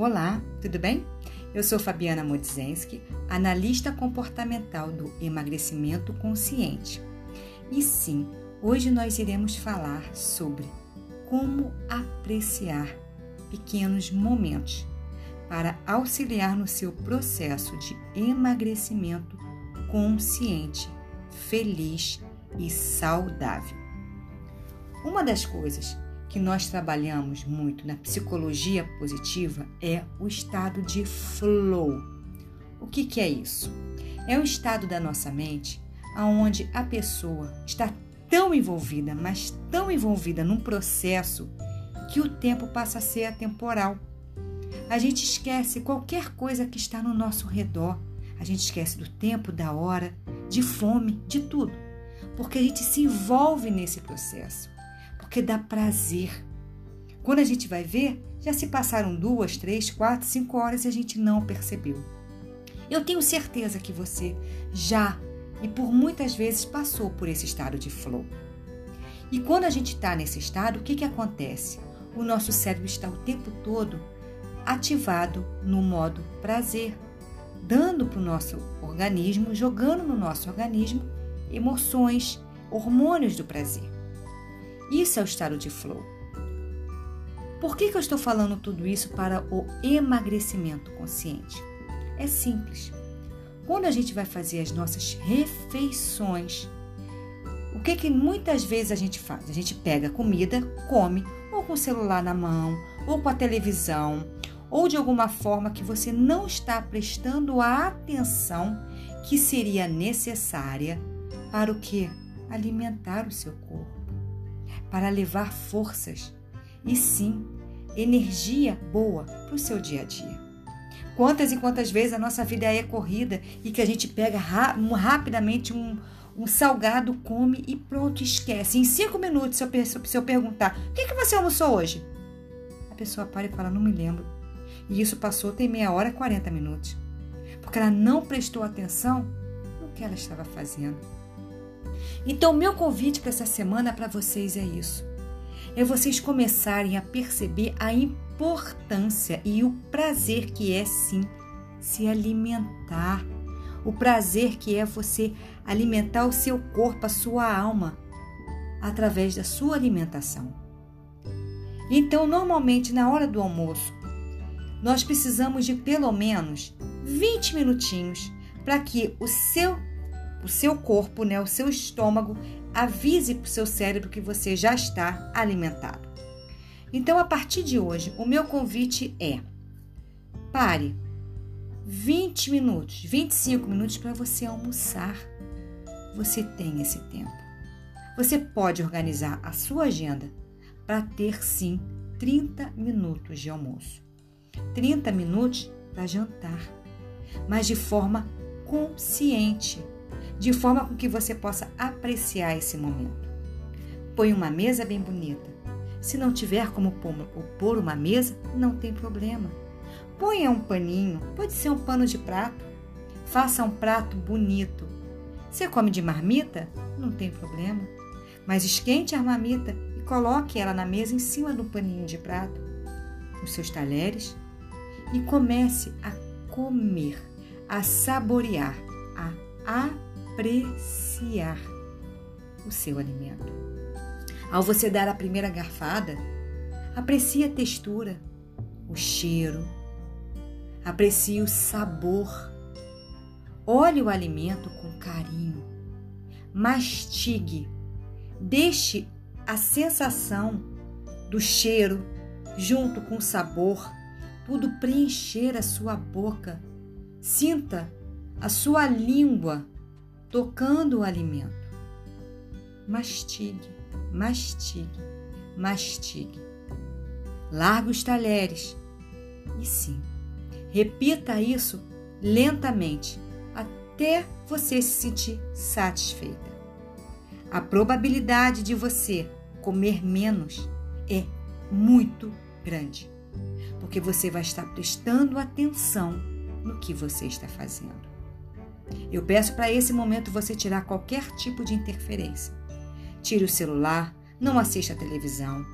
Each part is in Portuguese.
Olá, tudo bem? Eu sou Fabiana Modzenski, analista comportamental do emagrecimento consciente. E sim, hoje nós iremos falar sobre como apreciar pequenos momentos para auxiliar no seu processo de emagrecimento consciente, feliz e saudável. Uma das coisas que nós trabalhamos muito na psicologia positiva é o estado de flow. O que, que é isso? É um estado da nossa mente onde a pessoa está tão envolvida, mas tão envolvida num processo que o tempo passa a ser atemporal. A gente esquece qualquer coisa que está no nosso redor. A gente esquece do tempo, da hora, de fome, de tudo. Porque a gente se envolve nesse processo porque dá prazer. Quando a gente vai ver, já se passaram duas, três, quatro, cinco horas e a gente não percebeu. Eu tenho certeza que você já e por muitas vezes passou por esse estado de flow. E quando a gente está nesse estado, o que, que acontece? O nosso cérebro está o tempo todo ativado no modo prazer, dando para o nosso organismo, jogando no nosso organismo emoções, hormônios do prazer. Isso é o estado de flow. Por que, que eu estou falando tudo isso para o emagrecimento consciente? É simples. Quando a gente vai fazer as nossas refeições, o que que muitas vezes a gente faz? A gente pega a comida, come, ou com o celular na mão, ou com a televisão, ou de alguma forma que você não está prestando a atenção que seria necessária para o que? Alimentar o seu corpo para levar forças e sim energia boa para o seu dia a dia. Quantas e quantas vezes a nossa vida é corrida e que a gente pega ra rapidamente um, um salgado, come e pronto, esquece. Em cinco minutos, se eu, se eu perguntar: o que, que você almoçou hoje? A pessoa para e fala: não me lembro. E isso passou tem meia hora, 40 minutos. Porque ela não prestou atenção no que ela estava fazendo. Então, meu convite para essa semana para vocês é isso. É vocês começarem a perceber a importância e o prazer que é sim se alimentar. O prazer que é você alimentar o seu corpo, a sua alma, através da sua alimentação. Então, normalmente na hora do almoço, nós precisamos de pelo menos 20 minutinhos para que o seu o seu corpo, né, o seu estômago, avise para o seu cérebro que você já está alimentado. Então, a partir de hoje, o meu convite é: pare 20 minutos, 25 minutos para você almoçar. Você tem esse tempo. Você pode organizar a sua agenda para ter sim 30 minutos de almoço, 30 minutos para jantar, mas de forma consciente de forma com que você possa apreciar esse momento. Põe uma mesa bem bonita. Se não tiver como pôr uma mesa, não tem problema. Ponha um paninho, pode ser um pano de prato. Faça um prato bonito. Você come de marmita? Não tem problema. Mas esquente a marmita e coloque ela na mesa em cima do paninho de prato, os seus talheres, e comece a comer, a saborear, a apreciar o seu alimento. Ao você dar a primeira garfada, aprecie a textura, o cheiro, aprecie o sabor. Olhe o alimento com carinho. Mastigue. Deixe a sensação do cheiro junto com o sabor, tudo preencher a sua boca. Sinta a sua língua tocando o alimento. Mastigue, mastigue, mastigue. Largue os talheres. E sim, repita isso lentamente até você se sentir satisfeita. A probabilidade de você comer menos é muito grande, porque você vai estar prestando atenção no que você está fazendo. Eu peço para esse momento você tirar qualquer tipo de interferência. Tire o celular, não assista a televisão.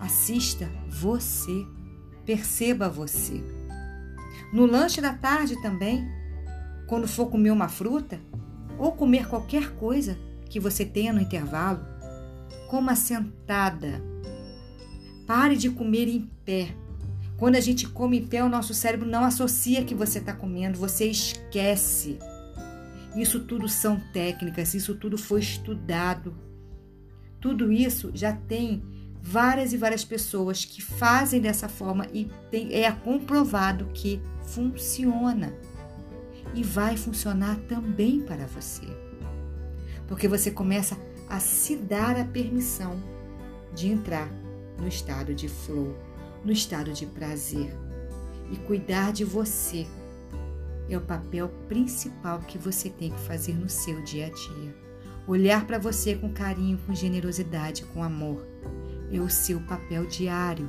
Assista você. Perceba você. No lanche da tarde também, quando for comer uma fruta ou comer qualquer coisa que você tenha no intervalo, coma sentada. Pare de comer em pé. Quando a gente come pé, o nosso cérebro não associa que você está comendo, você esquece. Isso tudo são técnicas, isso tudo foi estudado. Tudo isso já tem várias e várias pessoas que fazem dessa forma e tem, é comprovado que funciona. E vai funcionar também para você. Porque você começa a se dar a permissão de entrar no estado de flow, no estado de prazer e cuidar de você. É o papel principal que você tem que fazer no seu dia a dia. Olhar para você com carinho, com generosidade, com amor. É o seu papel diário.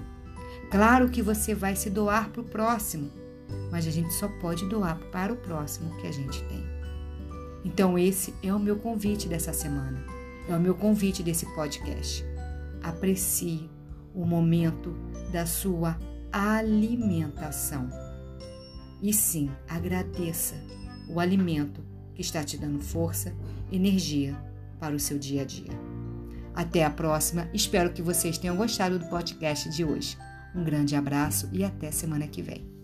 Claro que você vai se doar para o próximo, mas a gente só pode doar para o próximo que a gente tem. Então, esse é o meu convite dessa semana. É o meu convite desse podcast. Aprecie o momento da sua alimentação. E sim, agradeça o alimento que está te dando força, energia para o seu dia a dia. Até a próxima. Espero que vocês tenham gostado do podcast de hoje. Um grande abraço e até semana que vem.